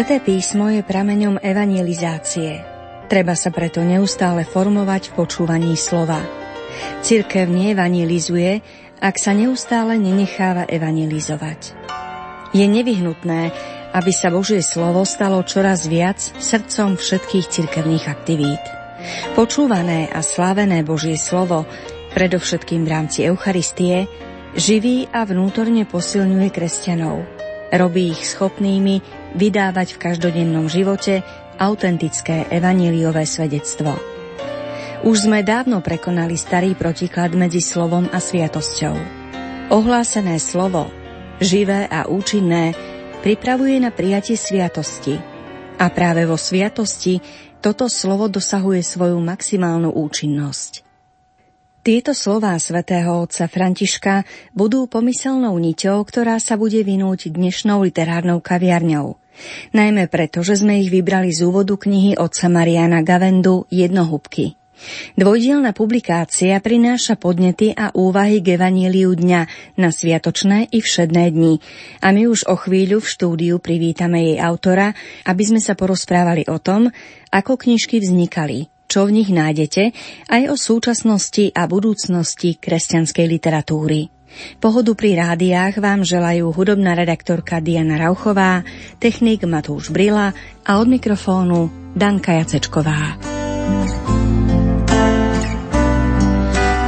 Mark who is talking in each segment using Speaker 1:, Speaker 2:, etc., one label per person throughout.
Speaker 1: Sveté písmo je prameňom evangelizácie. Treba sa preto neustále formovať v počúvaní slova. Cirkev neevangelizuje, ak sa neustále nenecháva evangelizovať. Je nevyhnutné, aby sa Božie slovo stalo čoraz viac srdcom všetkých cirkevných aktivít. Počúvané a slávené Božie slovo, predovšetkým v rámci Eucharistie, živí a vnútorne posilňuje kresťanov. Robí ich schopnými vydávať v každodennom živote autentické evaníliové svedectvo. Už sme dávno prekonali starý protiklad medzi slovom a sviatosťou. Ohlásené slovo, živé a účinné, pripravuje na prijatie sviatosti. A práve vo sviatosti toto slovo dosahuje svoju maximálnu účinnosť. Tieto slová svätého otca Františka budú pomyselnou niťou, ktorá sa bude vynúť dnešnou literárnou kaviarňou. Najmä preto, že sme ich vybrali z úvodu knihy otca Mariana Gavendu Jednohubky. Dvojdielna publikácia prináša podnety a úvahy k evaníliu dňa na sviatočné i všedné dni. A my už o chvíľu v štúdiu privítame jej autora, aby sme sa porozprávali o tom, ako knižky vznikali, čo v nich nájdete, aj o súčasnosti a budúcnosti kresťanskej literatúry. Pohodu pri rádiách vám želajú hudobná redaktorka Diana Rauchová, technik Matúš Brila a od mikrofónu Danka Jacečková.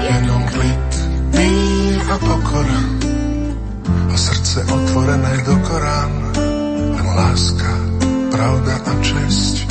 Speaker 2: Jenom klid, a pokora a srdce otvorené do Korán. Len láska, pravda a česť,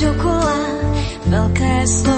Speaker 3: dokola, velké slova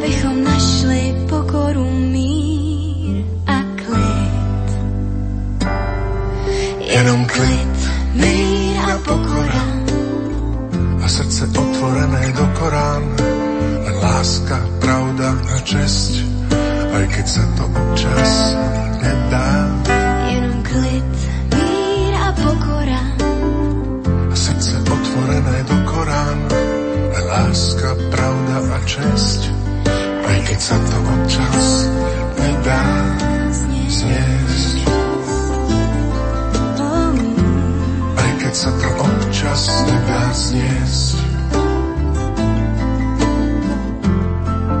Speaker 3: Abychom našli pokoru, mír a klid.
Speaker 2: Jenom klid, mír a pokora. A srdce otvorené do Korán, len láska, pravda a česť, aj keď sa to občas nedá. Jenom klid,
Speaker 3: mír a pokora.
Speaker 2: A srdce otvorené do Korán, len láska, pravda a česť, keď sa to občas nedá zniesť. Aj keď sa to občas nedá zniesť.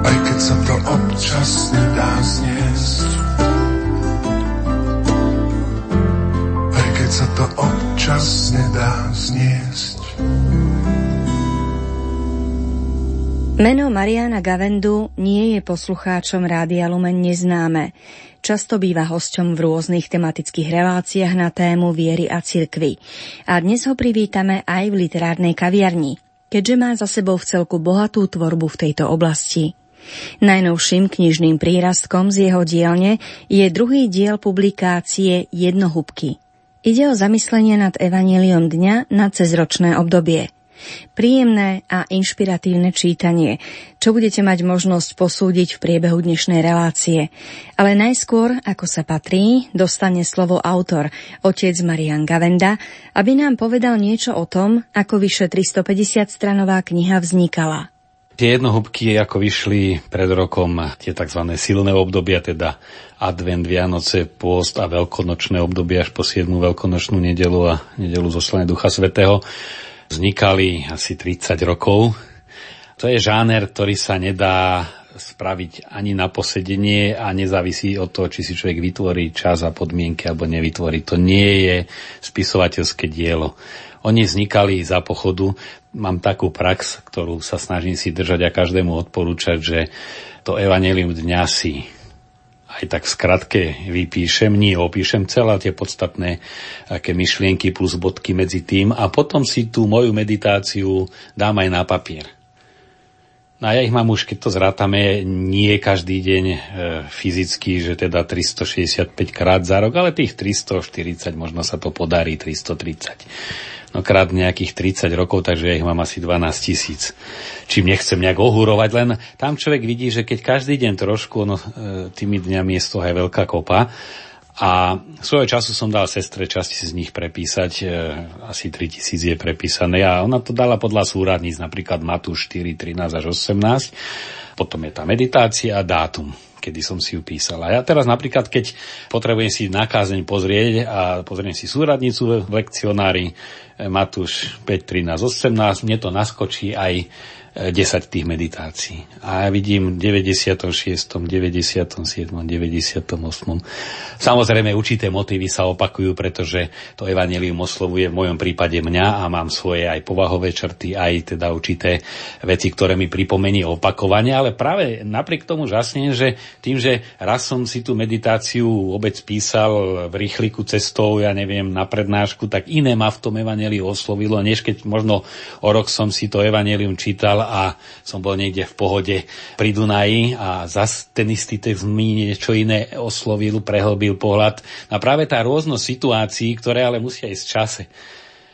Speaker 2: Aj keď sa to občas nedá zniesť. Aj keď sa to občas nedá zniesť.
Speaker 1: Meno Mariana Gavendu nie je poslucháčom Rádia Lumen neznáme. Často býva hosťom v rôznych tematických reláciách na tému viery a cirkvy. A dnes ho privítame aj v literárnej kaviarni, keďže má za sebou v celku bohatú tvorbu v tejto oblasti. Najnovším knižným prírastkom z jeho dielne je druhý diel publikácie Jednohubky. Ide o zamyslenie nad evaníliom dňa na cezročné obdobie – Príjemné a inšpiratívne čítanie, čo budete mať možnosť posúdiť v priebehu dnešnej relácie. Ale najskôr, ako sa patrí, dostane slovo autor, otec Marian Gavenda, aby nám povedal niečo o tom, ako vyše 350-stranová kniha vznikala.
Speaker 4: Tie jednohubky, ako vyšli pred rokom, tie tzv. silné obdobia, teda advent, Vianoce, pôst a veľkonočné obdobie až po 7. veľkonočnú nedelu a nedelu zoslania Ducha Svetého, vznikali asi 30 rokov. To je žáner, ktorý sa nedá spraviť ani na posedenie a nezávisí od toho, či si človek vytvorí čas a podmienky alebo nevytvorí. To nie je spisovateľské dielo. Oni vznikali za pochodu. Mám takú prax, ktorú sa snažím si držať a každému odporúčať, že to evanelium dňa si aj tak v skratke vypíšem, nie opíšem celé tie podstatné aké myšlienky plus bodky medzi tým a potom si tú moju meditáciu dám aj na papier. No a ja ich mám už, keď to zrátame, nie každý deň e, fyzicky, že teda 365 krát za rok, ale tých 340, možno sa to podarí, 330 no krát nejakých 30 rokov, takže ja ich mám asi 12 tisíc. Čím nechcem nejak ohúrovať, len tam človek vidí, že keď každý deň trošku, no, tými dňami je z toho aj veľká kopa, a svojho času som dal sestre časti z nich prepísať, e, asi 3000 je prepísané a ona to dala podľa súradníc, napríklad Matúš 4, 13 až 18. Potom je tá meditácia a dátum kedy som si ju písal. A ja teraz napríklad, keď potrebujem si na kázeň pozrieť a pozriem si súradnicu v lekcionári eh, Matúš 5, 13, 18, mne to naskočí aj 10 tých meditácií. A ja vidím v 96., 97., 98. Samozrejme, určité motívy sa opakujú, pretože to evanelium oslovuje v mojom prípade mňa a mám svoje aj povahové črty, aj teda určité veci, ktoré mi pripomení opakovanie, ale práve napriek tomu žasnem, že tým, že raz som si tú meditáciu obec písal v rýchliku cestou, ja neviem, na prednášku, tak iné ma v tom evaneliu oslovilo, než keď možno o rok som si to evanelium čítal a som bol niekde v pohode pri Dunaji a zas ten istý text mi niečo iné oslovil, prehlbil pohľad. A práve tá rôznosť situácií, ktoré ale musia ísť v čase,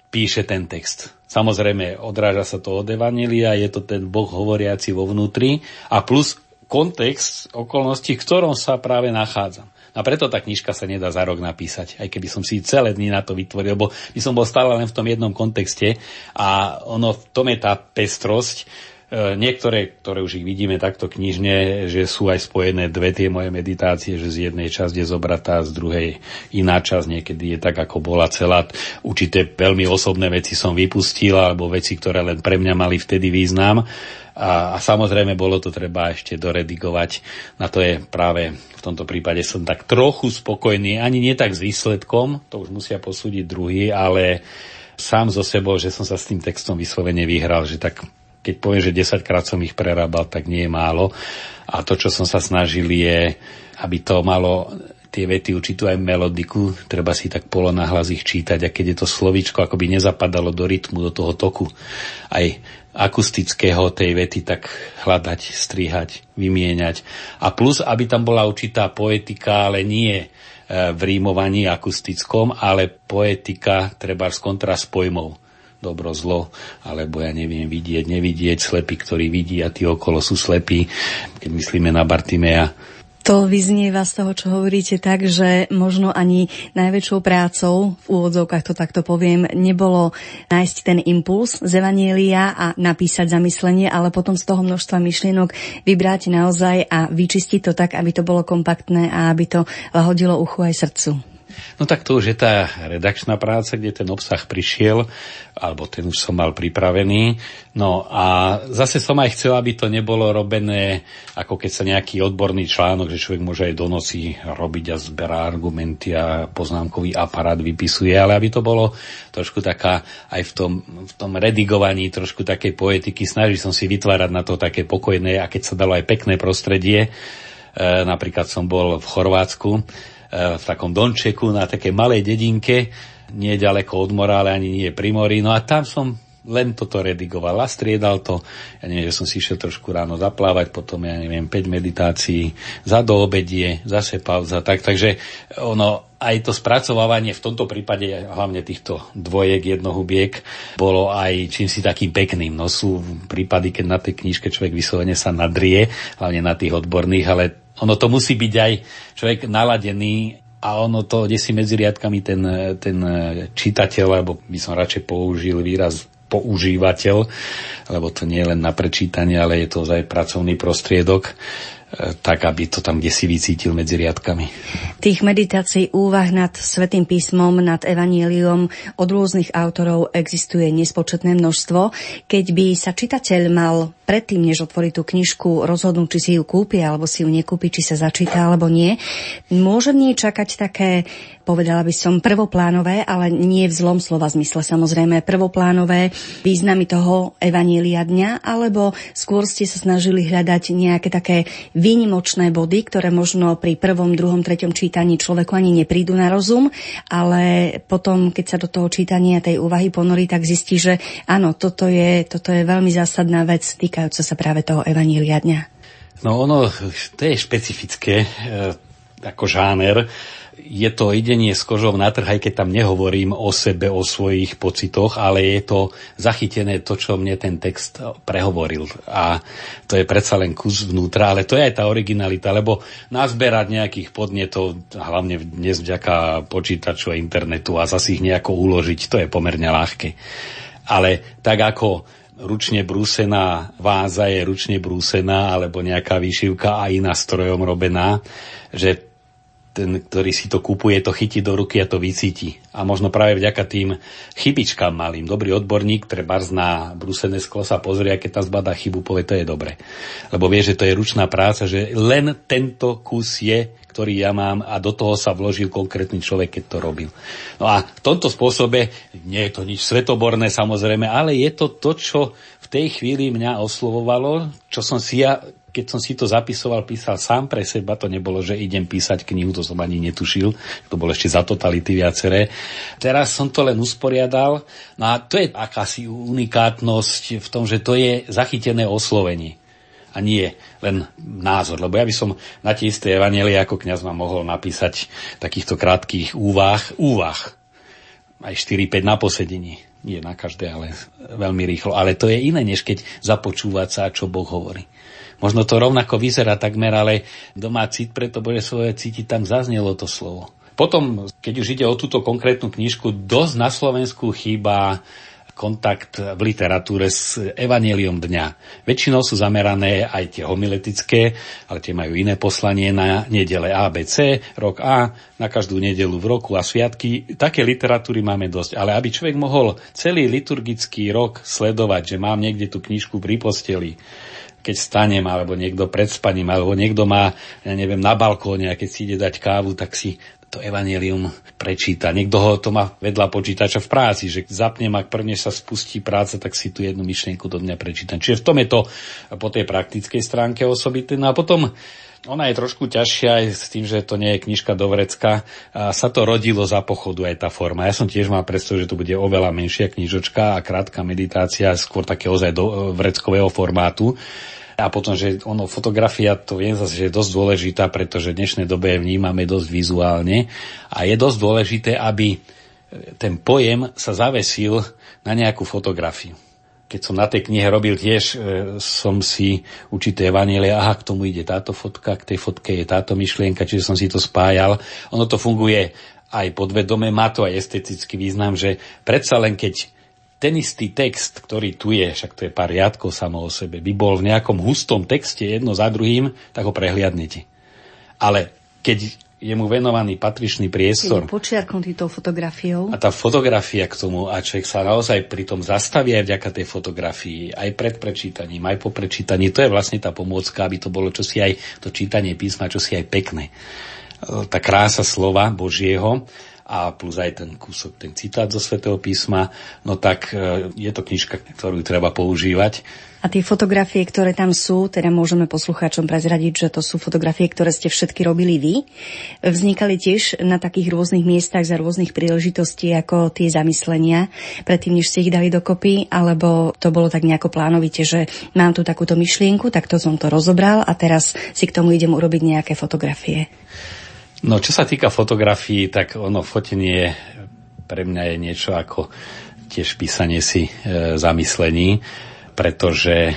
Speaker 4: píše ten text. Samozrejme, odráža sa to od Evanília, je to ten Boh hovoriaci vo vnútri a plus kontext okolností, v ktorom sa práve nachádzam. A preto tá knižka sa nedá za rok napísať, aj keby som si celé dny na to vytvoril, lebo by som bol stále len v tom jednom kontexte a ono v tom je tá pestrosť, Niektoré, ktoré už ich vidíme takto knižne, že sú aj spojené dve tie moje meditácie, že z jednej časti je zobratá, z druhej iná časť, niekedy je tak, ako bola celá. Určité veľmi osobné veci som vypustil, alebo veci, ktoré len pre mňa mali vtedy význam. A, a samozrejme bolo to treba ešte doredigovať. Na to je práve v tomto prípade som tak trochu spokojný, ani nie tak s výsledkom, to už musia posúdiť druhý, ale sám zo sebou, že som sa s tým textom vyslovene vyhral, že tak keď poviem, že 10 krát som ich prerábal, tak nie je málo. A to, čo som sa snažil, je, aby to malo tie vety určitú aj melodiku, treba si tak polonahlas ich čítať a keď je to slovíčko akoby nezapadalo do rytmu, do toho toku, aj akustického tej vety tak hľadať, strihať, vymieňať. A plus, aby tam bola určitá poetika, ale nie v rímovaní akustickom, ale poetika treba z kontrast pojmov dobro, zlo, alebo ja neviem, vidieť, nevidieť, slepí, ktorí vidí a tí okolo sú slepí, keď myslíme na Bartimea.
Speaker 1: To vyznieva z toho, čo hovoríte tak, že možno ani najväčšou prácou, v úvodzovkách to takto poviem, nebolo nájsť ten impuls z Evanielia a napísať zamyslenie, ale potom z toho množstva myšlienok vybrať naozaj a vyčistiť to tak, aby to bolo kompaktné a aby to lahodilo uchu aj srdcu.
Speaker 4: No tak to už je tá redakčná práca, kde ten obsah prišiel, alebo ten už som mal pripravený. No a zase som aj chcel, aby to nebolo robené, ako keď sa nejaký odborný článok, že človek môže aj do noci robiť a zberá argumenty a poznámkový aparát vypisuje, ale aby to bolo trošku taká aj v tom, v tom redigovaní trošku takej poetiky. Snažil som si vytvárať na to také pokojné a keď sa dalo aj pekné prostredie, e, napríklad som bol v Chorvátsku, v takom dončeku na takej malej dedinke, nie ďaleko od mora, ale ani nie pri mori. No a tam som len toto redigoval a striedal to. Ja neviem, že som si išiel trošku ráno zaplávať, potom ja neviem, 5 meditácií, za do obedie, zase pauza, tak, takže ono, aj to spracovávanie v tomto prípade, hlavne týchto dvojek, jednohubiek, bolo aj čím si takým pekným. No sú prípady, keď na tej knižke človek vyslovene sa nadrie, hlavne na tých odborných, ale ono to musí byť aj človek naladený a ono to, kde si medzi riadkami ten, ten čitateľ, alebo by som radšej použil výraz používateľ, lebo to nie je len na prečítanie, ale je to aj pracovný prostriedok, tak aby to tam kde si vycítil medzi riadkami.
Speaker 1: Tých meditácií úvah nad Svetým písmom, nad Evanieliom od rôznych autorov existuje nespočetné množstvo. Keď by sa čitateľ mal predtým, než otvorí tú knižku, rozhodnúť, či si ju kúpi alebo si ju nekúpi, či sa začíta alebo nie, môže v nej čakať také povedala by som prvoplánové, ale nie v zlom slova zmysle samozrejme, prvoplánové významy toho Evanília dňa, alebo skôr ste sa snažili hľadať nejaké také výnimočné body, ktoré možno pri prvom, druhom, treťom čítaní človeku ani neprídu na rozum, ale potom, keď sa do toho čítania tej úvahy ponorí, tak zistí, že áno, toto je, toto je veľmi zásadná vec týkajúca sa práve toho Evanília dňa.
Speaker 4: No ono, to je špecifické e, ako žáner je to idenie s kožou na trh, aj keď tam nehovorím o sebe, o svojich pocitoch, ale je to zachytené to, čo mne ten text prehovoril. A to je predsa len kus vnútra, ale to je aj tá originalita, lebo nazberať nejakých podnetov, hlavne dnes vďaka počítaču a internetu a zase ich nejako uložiť, to je pomerne ľahké. Ale tak ako ručne brúsená váza je ručne brúsená, alebo nejaká výšivka a iná strojom robená, že ten, ktorý si to kupuje, to chytí do ruky a to vycíti. A možno práve vďaka tým chybičkám malým. Dobrý odborník, treba na brúsené sklo sa pozrie a keď tam zbadá chybu, povie, to je dobre. Lebo vie, že to je ručná práca, že len tento kus je, ktorý ja mám a do toho sa vložil konkrétny človek, keď to robil. No a v tomto spôsobe, nie je to nič svetoborné samozrejme, ale je to to, čo v tej chvíli mňa oslovovalo, čo som si ja keď som si to zapisoval, písal sám pre seba, to nebolo, že idem písať knihu, to som ani netušil, to bolo ešte za totality viaceré. Teraz som to len usporiadal, no a to je akási unikátnosť v tom, že to je zachytené oslovenie a nie len názor. Lebo ja by som na tie isté evanelie ako kňaz ma mohol napísať takýchto krátkých úvah, úvah, aj 4-5 na posedení. Nie na každé, ale veľmi rýchlo. Ale to je iné, než keď započúvať sa, čo Boh hovorí. Možno to rovnako vyzerá takmer, ale doma cít preto bude svoje cítiť, tam zaznelo to slovo. Potom, keď už ide o túto konkrétnu knižku, dosť na Slovensku chýba kontakt v literatúre s evaneliom dňa. Väčšinou sú zamerané aj tie homiletické, ale tie majú iné poslanie na nedele ABC, rok A, na každú nedelu v roku a sviatky. Také literatúry máme dosť, ale aby človek mohol celý liturgický rok sledovať, že mám niekde tú knižku pri posteli, keď stanem, alebo niekto pred spaním, alebo niekto má, ja neviem, na balkóne a keď si ide dať kávu, tak si to evanelium prečíta. Niekto ho to má vedľa počítača v práci, že zapnem, ak prvne sa spustí práca, tak si tu jednu myšlienku do dňa prečítam. Čiže v tom je to po tej praktickej stránke osobitné. No a potom ona je trošku ťažšia aj s tým, že to nie je knižka do vrecka. A sa to rodilo za pochodu aj tá forma. Ja som tiež mal predstavu, že to bude oveľa menšia knižočka a krátka meditácia, skôr také ozaj do vreckového formátu. A potom, že ono, fotografia, to viem zase, že je dosť dôležitá, pretože v dnešnej dobe vnímame dosť vizuálne a je dosť dôležité, aby ten pojem sa zavesil na nejakú fotografiu. Keď som na tej knihe robil tiež, e, som si určité vanielie, aha, k tomu ide táto fotka, k tej fotke je táto myšlienka, čiže som si to spájal. Ono to funguje aj podvedome, má to aj estetický význam, že predsa len keď ten istý text, ktorý tu je, však to je pár riadkov samo o sebe, by bol v nejakom hustom texte jedno za druhým, tak ho prehliadnete. Ale keď je mu venovaný patričný priestor.
Speaker 1: Je počiarknutý tou fotografiou.
Speaker 4: A tá fotografia k tomu, a človek sa naozaj pri tom zastaví aj vďaka tej fotografii, aj pred prečítaním, aj po prečítaní. To je vlastne tá pomôcka, aby to bolo čosi aj to čítanie písma, čosi aj pekné. E, tá krása slova Božieho a plus aj ten kúsok, ten citát zo svätého písma, no tak e, je to knižka, ktorú treba používať.
Speaker 1: A tie fotografie, ktoré tam sú, teda môžeme poslucháčom prezradiť, že to sú fotografie, ktoré ste všetky robili vy. Vznikali tiež na takých rôznych miestach za rôznych príležitostí, ako tie zamyslenia, predtým, než ste ich dali dokopy, alebo to bolo tak nejako plánovite, že mám tu takúto myšlienku, tak to som to rozobral a teraz si k tomu idem urobiť nejaké fotografie.
Speaker 4: No, čo sa týka fotografií, tak ono, fotenie pre mňa je niečo ako tiež písanie si e, zamyslení, pretože e,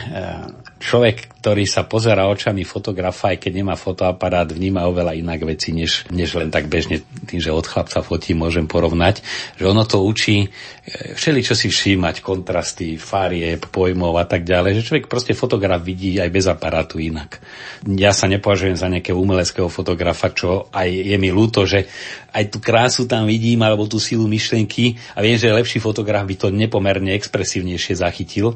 Speaker 4: človek, ktorý sa pozera očami fotografa, aj keď nemá fotoaparát, vníma oveľa inak veci, než, než len tak bežne tým, že od chlapca fotí môžem porovnať. Že ono to učí e, všeli, čo si všímať, kontrasty, farieb, pojmov a tak ďalej. Že človek proste fotograf vidí aj bez aparátu inak. Ja sa nepovažujem za nejakého umeleckého fotografa, čo aj je mi ľúto, že aj tú krásu tam vidím, alebo tú silu myšlienky a viem, že lepší fotograf by to nepomerne expresívnejšie zachytil.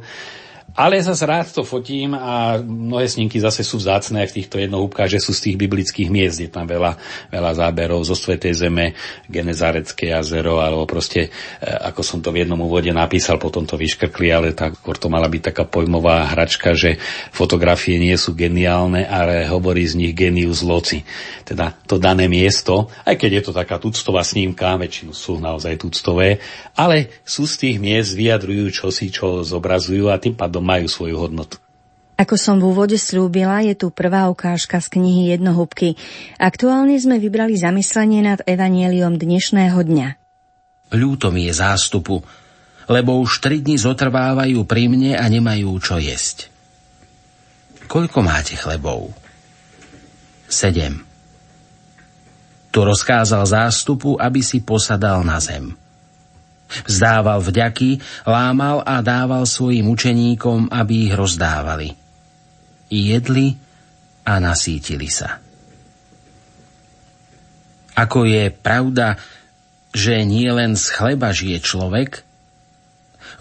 Speaker 4: Ale zase rád to fotím a mnohé snímky zase sú vzácne v týchto jednohúbkách, že sú z tých biblických miest. Je tam veľa, veľa záberov zo Svetej Zeme, Genezarecké jazero, alebo proste, e, ako som to v jednom úvode napísal, potom to vyškrkli, ale tak, to mala byť taká pojmová hračka, že fotografie nie sú geniálne, ale hovorí z nich genius loci. Teda to dané miesto, aj keď je to taká tuctová snímka, väčšinu sú naozaj tuctové, ale sú z tých miest vyjadrujú čosi, čo zobrazujú a tým pádom majú svoju hodnotu.
Speaker 1: Ako som v úvode slúbila, je tu prvá ukážka z knihy Jednohúbky. Aktuálne sme vybrali zamyslenie nad evanieliom dnešného dňa.
Speaker 5: Ľúto mi je zástupu, lebo už tri dni zotrvávajú pri mne a nemajú čo jesť. Koľko máte chlebov? Sedem. Tu rozkázal zástupu, aby si posadal na zem. Vzdával vďaky, lámal a dával svojim učeníkom, aby ich rozdávali. Jedli a nasítili sa. Ako je pravda, že nie len z chleba žije človek,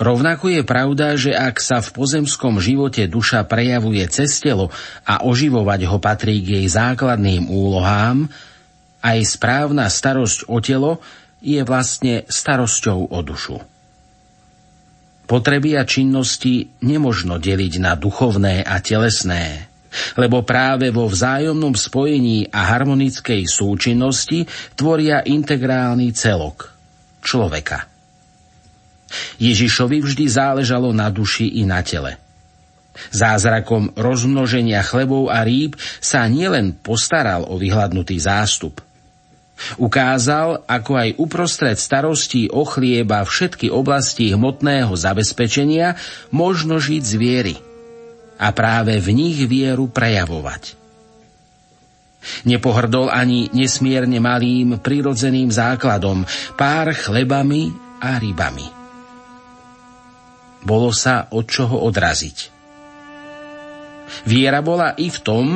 Speaker 5: Rovnako je pravda, že ak sa v pozemskom živote duša prejavuje cez telo a oživovať ho patrí k jej základným úlohám, aj správna starosť o telo je vlastne starosťou o dušu. Potreby a činnosti nemožno deliť na duchovné a telesné, lebo práve vo vzájomnom spojení a harmonickej súčinnosti tvoria integrálny celok človeka. Ježišovi vždy záležalo na duši i na tele. Zázrakom rozmnoženia chlebov a rýb sa nielen postaral o vyhľadnutý zástup – Ukázal, ako aj uprostred starostí o chlieba všetky oblasti hmotného zabezpečenia možno žiť z viery a práve v nich vieru prejavovať. Nepohrdol ani nesmierne malým prirodzeným základom, pár chlebami a rybami. Bolo sa od čoho odraziť. Viera bola i v tom,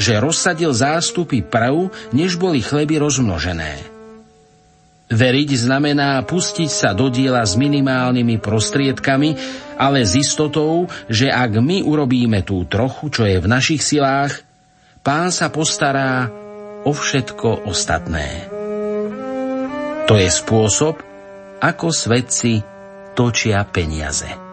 Speaker 5: že rozsadil zástupy prv, než boli chleby rozmnožené. Veriť znamená pustiť sa do diela s minimálnymi prostriedkami, ale s istotou, že ak my urobíme tú trochu, čo je v našich silách, pán sa postará o všetko ostatné. To je spôsob, ako svedci točia peniaze.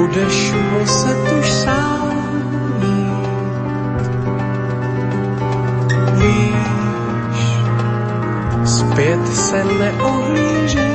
Speaker 6: Budeš muset už sám. Víš, zpět se neohlížej,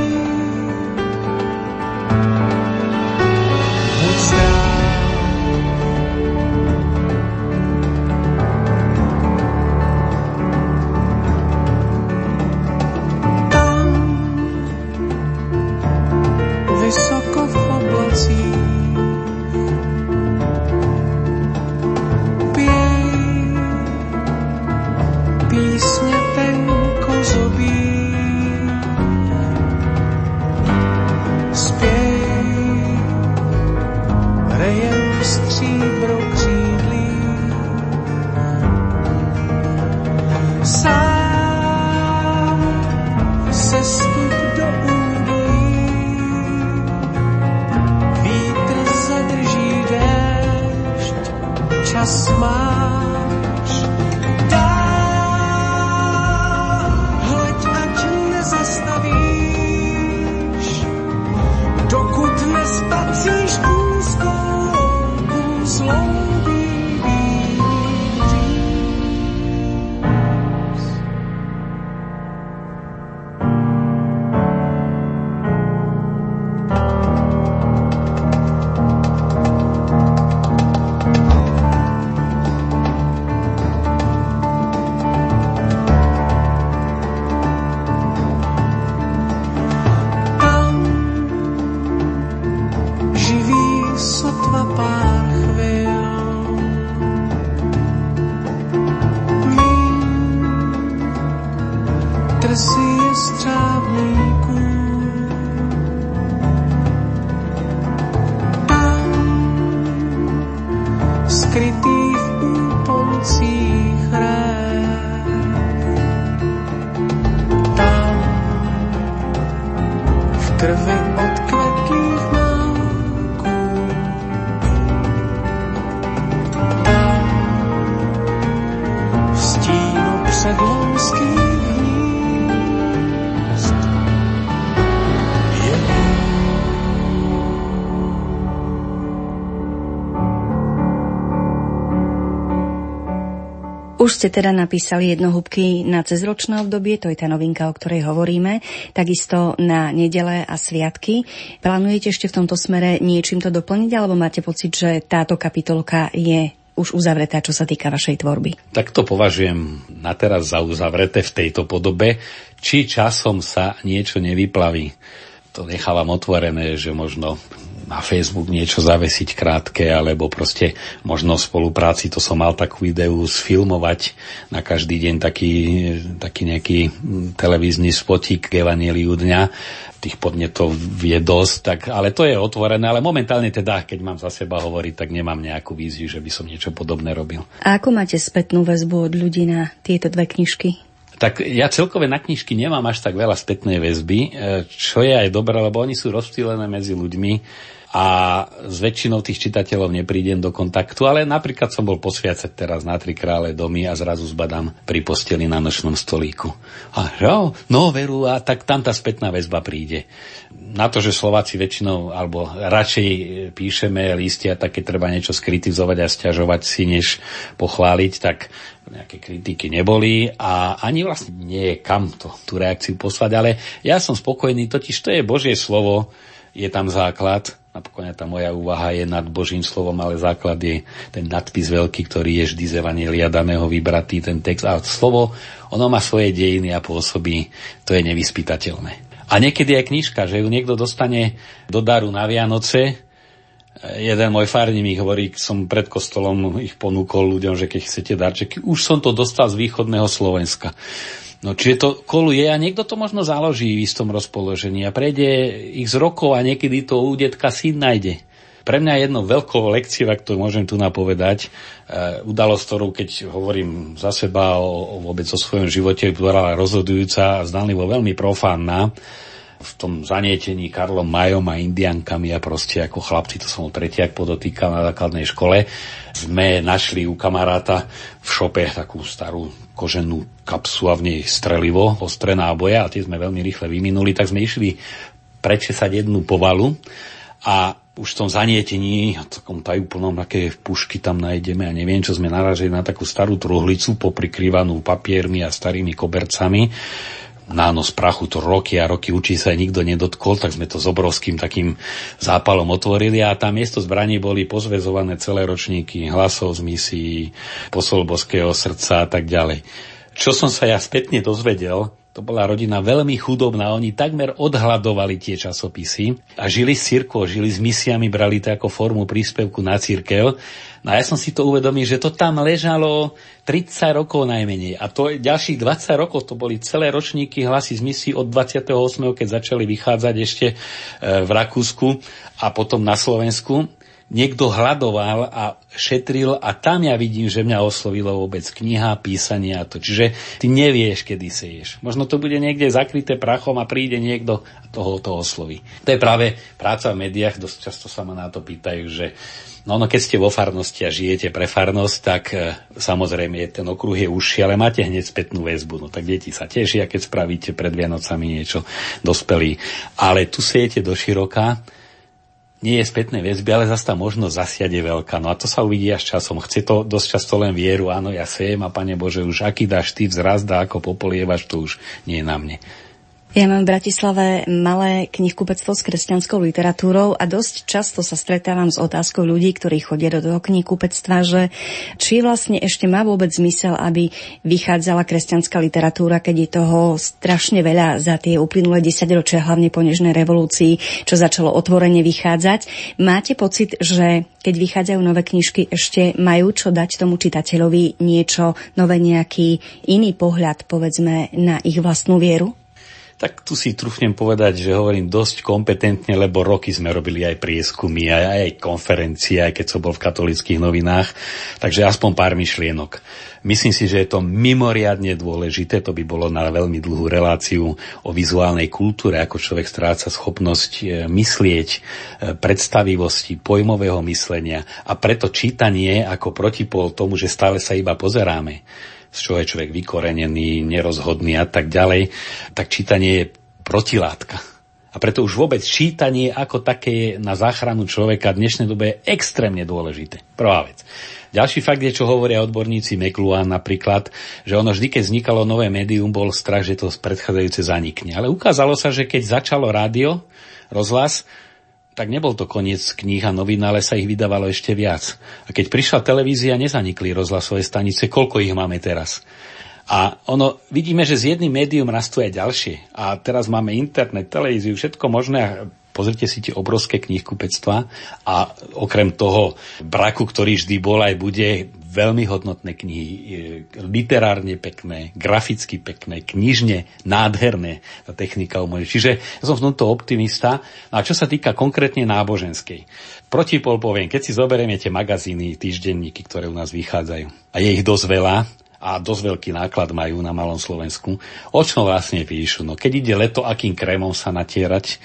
Speaker 6: krve
Speaker 1: Už ste teda napísali jednohúbky na cezročné obdobie, to je tá novinka, o ktorej hovoríme, takisto na nedele a sviatky. Plánujete ešte v tomto smere niečím to doplniť, alebo máte pocit, že táto kapitolka je už uzavretá, čo sa týka vašej tvorby?
Speaker 4: Tak to považujem na teraz za uzavreté v tejto podobe. Či časom sa niečo nevyplaví, to nechávam otvorené, že možno na Facebook niečo zavesiť krátke, alebo proste možno v spolupráci, to som mal takú ideu sfilmovať na každý deň taký, taký nejaký televízny spotík k Evangeliu dňa. Tých podnetov je dosť, tak, ale to je otvorené, ale momentálne teda, keď mám za seba hovoriť, tak nemám nejakú víziu, že by som niečo podobné robil.
Speaker 1: A ako máte spätnú väzbu od ľudí na tieto dve knižky?
Speaker 4: Tak ja celkové na knižky nemám až tak veľa spätnej väzby, e, čo je aj dobré, lebo oni sú rozptýlené medzi ľuďmi a s väčšinou tých čitateľov neprídem do kontaktu, ale napríklad som bol posviacať teraz na Tri krále domy a zrazu zbadám pri posteli na nočnom stolíku. A že, no veru, a tak tam tá spätná väzba príde. Na to, že Slováci väčšinou, alebo radšej píšeme listia, tak keď treba niečo skritizovať a stiažovať si, než pochváliť, tak nejaké kritiky neboli a ani vlastne nie je kam to, tú reakciu poslať, ale ja som spokojný, totiž to je Božie slovo, je tam základ Napokon tá moja úvaha je nad Božím slovom, ale základ je ten nadpis veľký, ktorý je vždy z Evanielia daného vybratý, ten text. A slovo, ono má svoje dejiny a pôsobí, to je nevyspytateľné. A niekedy aj knižka, že ju niekto dostane do daru na Vianoce, jeden môj farník hovorí, som pred kostolom ich ponúkol ľuďom, že keď chcete darčeky, už som to dostal z východného Slovenska. No čiže to koluje a niekto to možno založí v istom rozpoložení a prejde ich z rokov a niekedy to u detka syn nájde. Pre mňa jednou veľkou lekciou, ak to môžem tu napovedať, uh, udalosť, ktorú keď hovorím za seba o, o vôbec o svojom živote, bola rozhodujúca a zdanlivo veľmi profánna, v tom zanietení Karlom Majom a Indiankami a proste ako chlapci, to som tretiak podotýkal na základnej škole, sme našli u kamaráta v šope takú starú koženú kapsu a v nej strelivo, ostré náboje a tie sme veľmi rýchle vyminuli, tak sme išli prečesať jednu povalu a už v tom zanietení, takom tajúplnom, aké pušky tam nájdeme a neviem, čo sme naražili na takú starú truhlicu poprikrývanú papiermi a starými kobercami nános prachu, to roky a roky učí sa nikto nedotkol, tak sme to s obrovským takým zápalom otvorili a tam miesto zbraní boli pozvezované celé ročníky hlasov z misií, posol boského srdca a tak ďalej. Čo som sa ja spätne dozvedel, to bola rodina veľmi chudobná, oni takmer odhľadovali tie časopisy a žili s církou, žili s misiami, brali to ako formu príspevku na církev. No a ja som si to uvedomil, že to tam ležalo 30 rokov najmenej. A to ďalších 20 rokov to boli celé ročníky hlasy z misií od 28. keď začali vychádzať ešte e, v Rakúsku a potom na Slovensku niekto hľadoval a šetril a tam ja vidím, že mňa oslovilo vôbec kniha, písanie a to. Čiže ty nevieš, kedy seješ. Možno to bude niekde zakryté prachom a príde niekto a toho to osloví. To je práve práca v médiách, dosť často sa ma na to pýtajú, že No, no keď ste vo farnosti a žijete pre farnosť, tak e, samozrejme ten okruh je užší, ale máte hneď spätnú väzbu. No tak deti sa tešia, keď spravíte pred Vianocami niečo dospelí. Ale tu siete do široka nie je spätnej väzby, ale zase tá možnosť je veľká. No a to sa uvidí až časom. Chce to dosť často len vieru, áno, ja sejem a Pane Bože, už aký dáš ty vzrast a ako popolievaš, to už nie je na mne.
Speaker 1: Ja mám v Bratislave malé knihkupectvo s kresťanskou literatúrou a dosť často sa stretávam s otázkou ľudí, ktorí chodia do toho knihkupectva, že či vlastne ešte má vôbec zmysel, aby vychádzala kresťanská literatúra, keď je toho strašne veľa za tie uplynulé desaťročia, hlavne po nežnej revolúcii, čo začalo otvorene vychádzať. Máte pocit, že keď vychádzajú nové knižky, ešte majú čo dať tomu čitateľovi niečo nové, nejaký iný pohľad, povedzme, na ich vlastnú vieru?
Speaker 4: Tak tu si trúfnem povedať, že hovorím dosť kompetentne, lebo roky sme robili aj prieskumy, aj, aj konferencie, aj keď som bol v katolických novinách, takže aspoň pár myšlienok. Myslím si, že je to mimoriadne dôležité, to by bolo na veľmi dlhú reláciu o vizuálnej kultúre, ako človek stráca schopnosť e, myslieť, e, predstavivosti, pojmového myslenia. A preto čítanie ako protipol tomu, že stále sa iba pozeráme z čoho je človek vykorenený, nerozhodný a tak ďalej, tak čítanie je protilátka. A preto už vôbec čítanie ako také je na záchranu človeka v dnešnej dobe je extrémne dôležité. Prvá vec. Ďalší fakt je, čo hovoria odborníci McLuhan napríklad, že ono vždy, keď vznikalo nové médium, bol strach, že to predchádzajúce zanikne. Ale ukázalo sa, že keď začalo rádio, rozhlas, tak nebol to koniec kníh a novín, ale sa ich vydávalo ešte viac. A keď prišla televízia, nezanikli rozhlasové stanice, koľko ich máme teraz. A ono, vidíme, že z jedným médium rastú aj ďalšie. A teraz máme internet, televíziu, všetko možné. Pozrite si tie obrovské knihkupectva a okrem toho braku, ktorý vždy bol aj bude, veľmi hodnotné knihy, literárne pekné, graficky pekné, knižne nádherné tá technika umožňuje. Čiže ja som v tomto optimista. A čo sa týka konkrétne náboženskej, protipol poviem, keď si zoberieme tie magazíny, týždenníky, ktoré u nás vychádzajú, a je ich dosť veľa, a dosť veľký náklad majú na malom Slovensku. O čom vlastne píšu? No keď ide leto, akým krémom sa natierať e,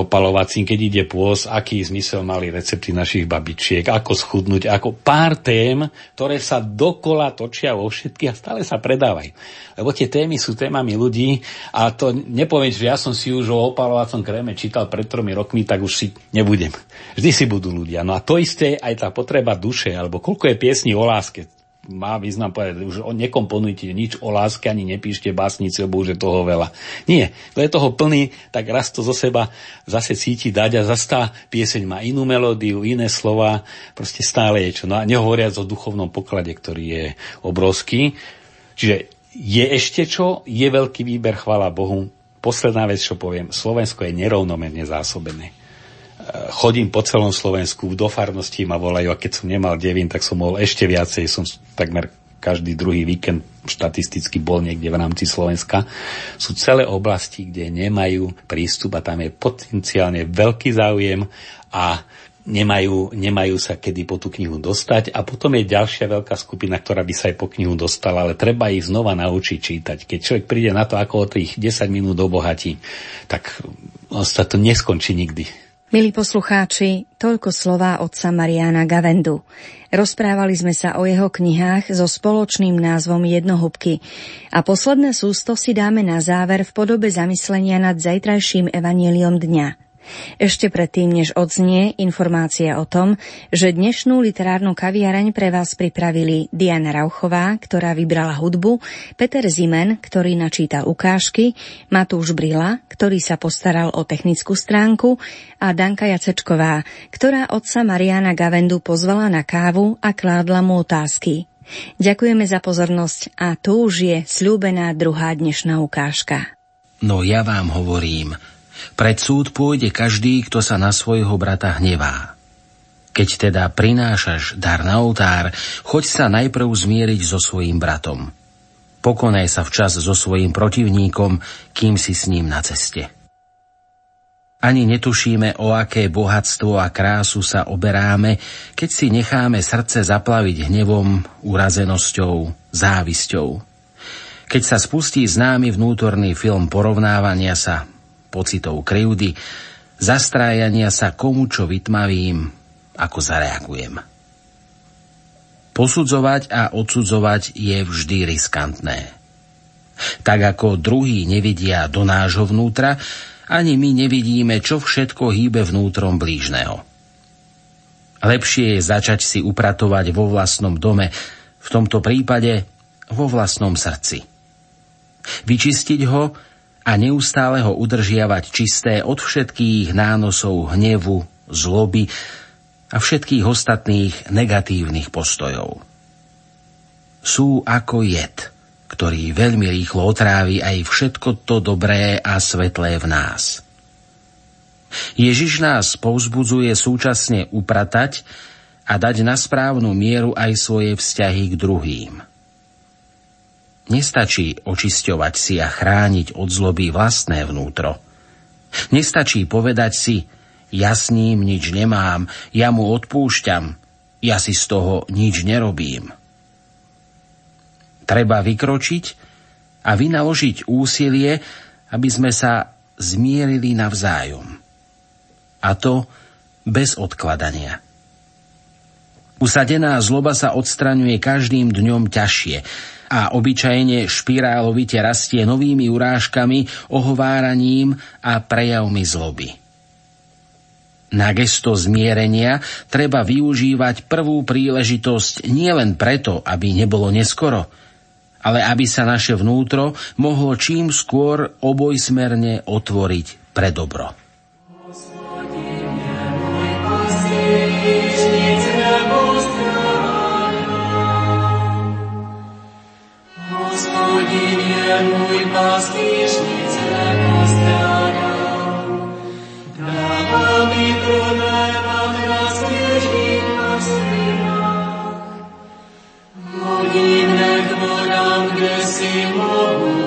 Speaker 4: opalovacím, keď ide pôs, aký zmysel mali recepty našich babičiek, ako schudnúť, ako pár tém, ktoré sa dokola točia vo všetkých a stále sa predávajú. Lebo tie témy sú témami ľudí a to nepoviem, že ja som si už o opalovacom kréme čítal pred tromi rokmi, tak už si nebudem. Vždy si budú ľudia. No a to isté aj tá potreba duše, alebo koľko je piesní o láske má význam povedať, už nekomponujte nič o láske, ani nepíšte básnici, lebo už je toho veľa. Nie, to je toho plný, tak raz to zo seba zase cíti dať a zase tá pieseň má inú melódiu, iné slova, proste stále je čo. No a nehovoriac o duchovnom poklade, ktorý je obrovský. Čiže je ešte čo, je veľký výber, chvála Bohu. Posledná vec, čo poviem, Slovensko je nerovnomerne zásobené chodím po celom Slovensku, do farnosti ma volajú a keď som nemal devín, tak som mohol ešte viacej, som takmer každý druhý víkend štatisticky bol niekde v rámci Slovenska. Sú celé oblasti, kde nemajú prístup a tam je potenciálne veľký záujem a nemajú, nemajú sa kedy po tú knihu dostať a potom je ďalšia veľká skupina, ktorá by sa aj po knihu dostala, ale treba ich znova naučiť čítať. Keď človek príde na to, ako o tých 10 minút obohatí, tak sa to neskončí nikdy.
Speaker 1: Milí poslucháči, toľko slová otca Mariana Gavendu. Rozprávali sme sa o jeho knihách so spoločným názvom Jednohubky a posledné sústo si dáme na záver v podobe zamyslenia nad zajtrajším evaníliom dňa. Ešte predtým, než odznie informácia o tom, že dnešnú literárnu kaviareň pre vás pripravili Diana Rauchová, ktorá vybrala hudbu, Peter Zimen, ktorý načítal ukážky, Matúš Brila, ktorý sa postaral o technickú stránku a Danka Jacečková, ktorá otca Mariana Gavendu pozvala na kávu a kládla mu otázky. Ďakujeme za pozornosť a tu už je slúbená druhá dnešná ukážka.
Speaker 5: No ja vám hovorím, pred súd pôjde každý, kto sa na svojho brata hnevá. Keď teda prinášaš dar na oltár, choď sa najprv zmieriť so svojím bratom. Pokonaj sa včas so svojím protivníkom, kým si s ním na ceste. Ani netušíme, o aké bohatstvo a krásu sa oberáme, keď si necháme srdce zaplaviť hnevom, urazenosťou, závisťou. Keď sa spustí známy vnútorný film porovnávania sa, pocitov krivdy, zastrájania sa komu čo vytmavím, ako zareagujem. Posudzovať a odsudzovať je vždy riskantné. Tak ako druhý nevidia do nášho vnútra, ani my nevidíme, čo všetko hýbe vnútrom blížneho. Lepšie je začať si upratovať vo vlastnom dome, v tomto prípade vo vlastnom srdci. Vyčistiť ho a neustále ho udržiavať čisté od všetkých nánosov hnevu, zloby a všetkých ostatných negatívnych postojov. Sú ako jed, ktorý veľmi rýchlo otrávi aj všetko to dobré a svetlé v nás. Ježiš nás povzbudzuje súčasne upratať a dať na správnu mieru aj svoje vzťahy k druhým – Nestačí očisťovať si a chrániť od zloby vlastné vnútro. Nestačí povedať si, ja s ním nič nemám, ja mu odpúšťam, ja si z toho nič nerobím. Treba vykročiť a vynaložiť úsilie, aby sme sa zmierili navzájom. A to bez odkladania. Usadená zloba sa odstraňuje každým dňom ťažšie, a obyčajne špirálovite rastie novými urážkami, ohováraním a prejavmi zloby. Na gesto zmierenia treba využívať prvú príležitosť nielen preto, aby nebolo neskoro, ale aby sa naše vnútro mohlo čím skôr obojsmerne otvoriť pre dobro.
Speaker 7: Mój pastiżnic postrada. Dała mi królewam na. Godzinę gmodam, gdy si mogu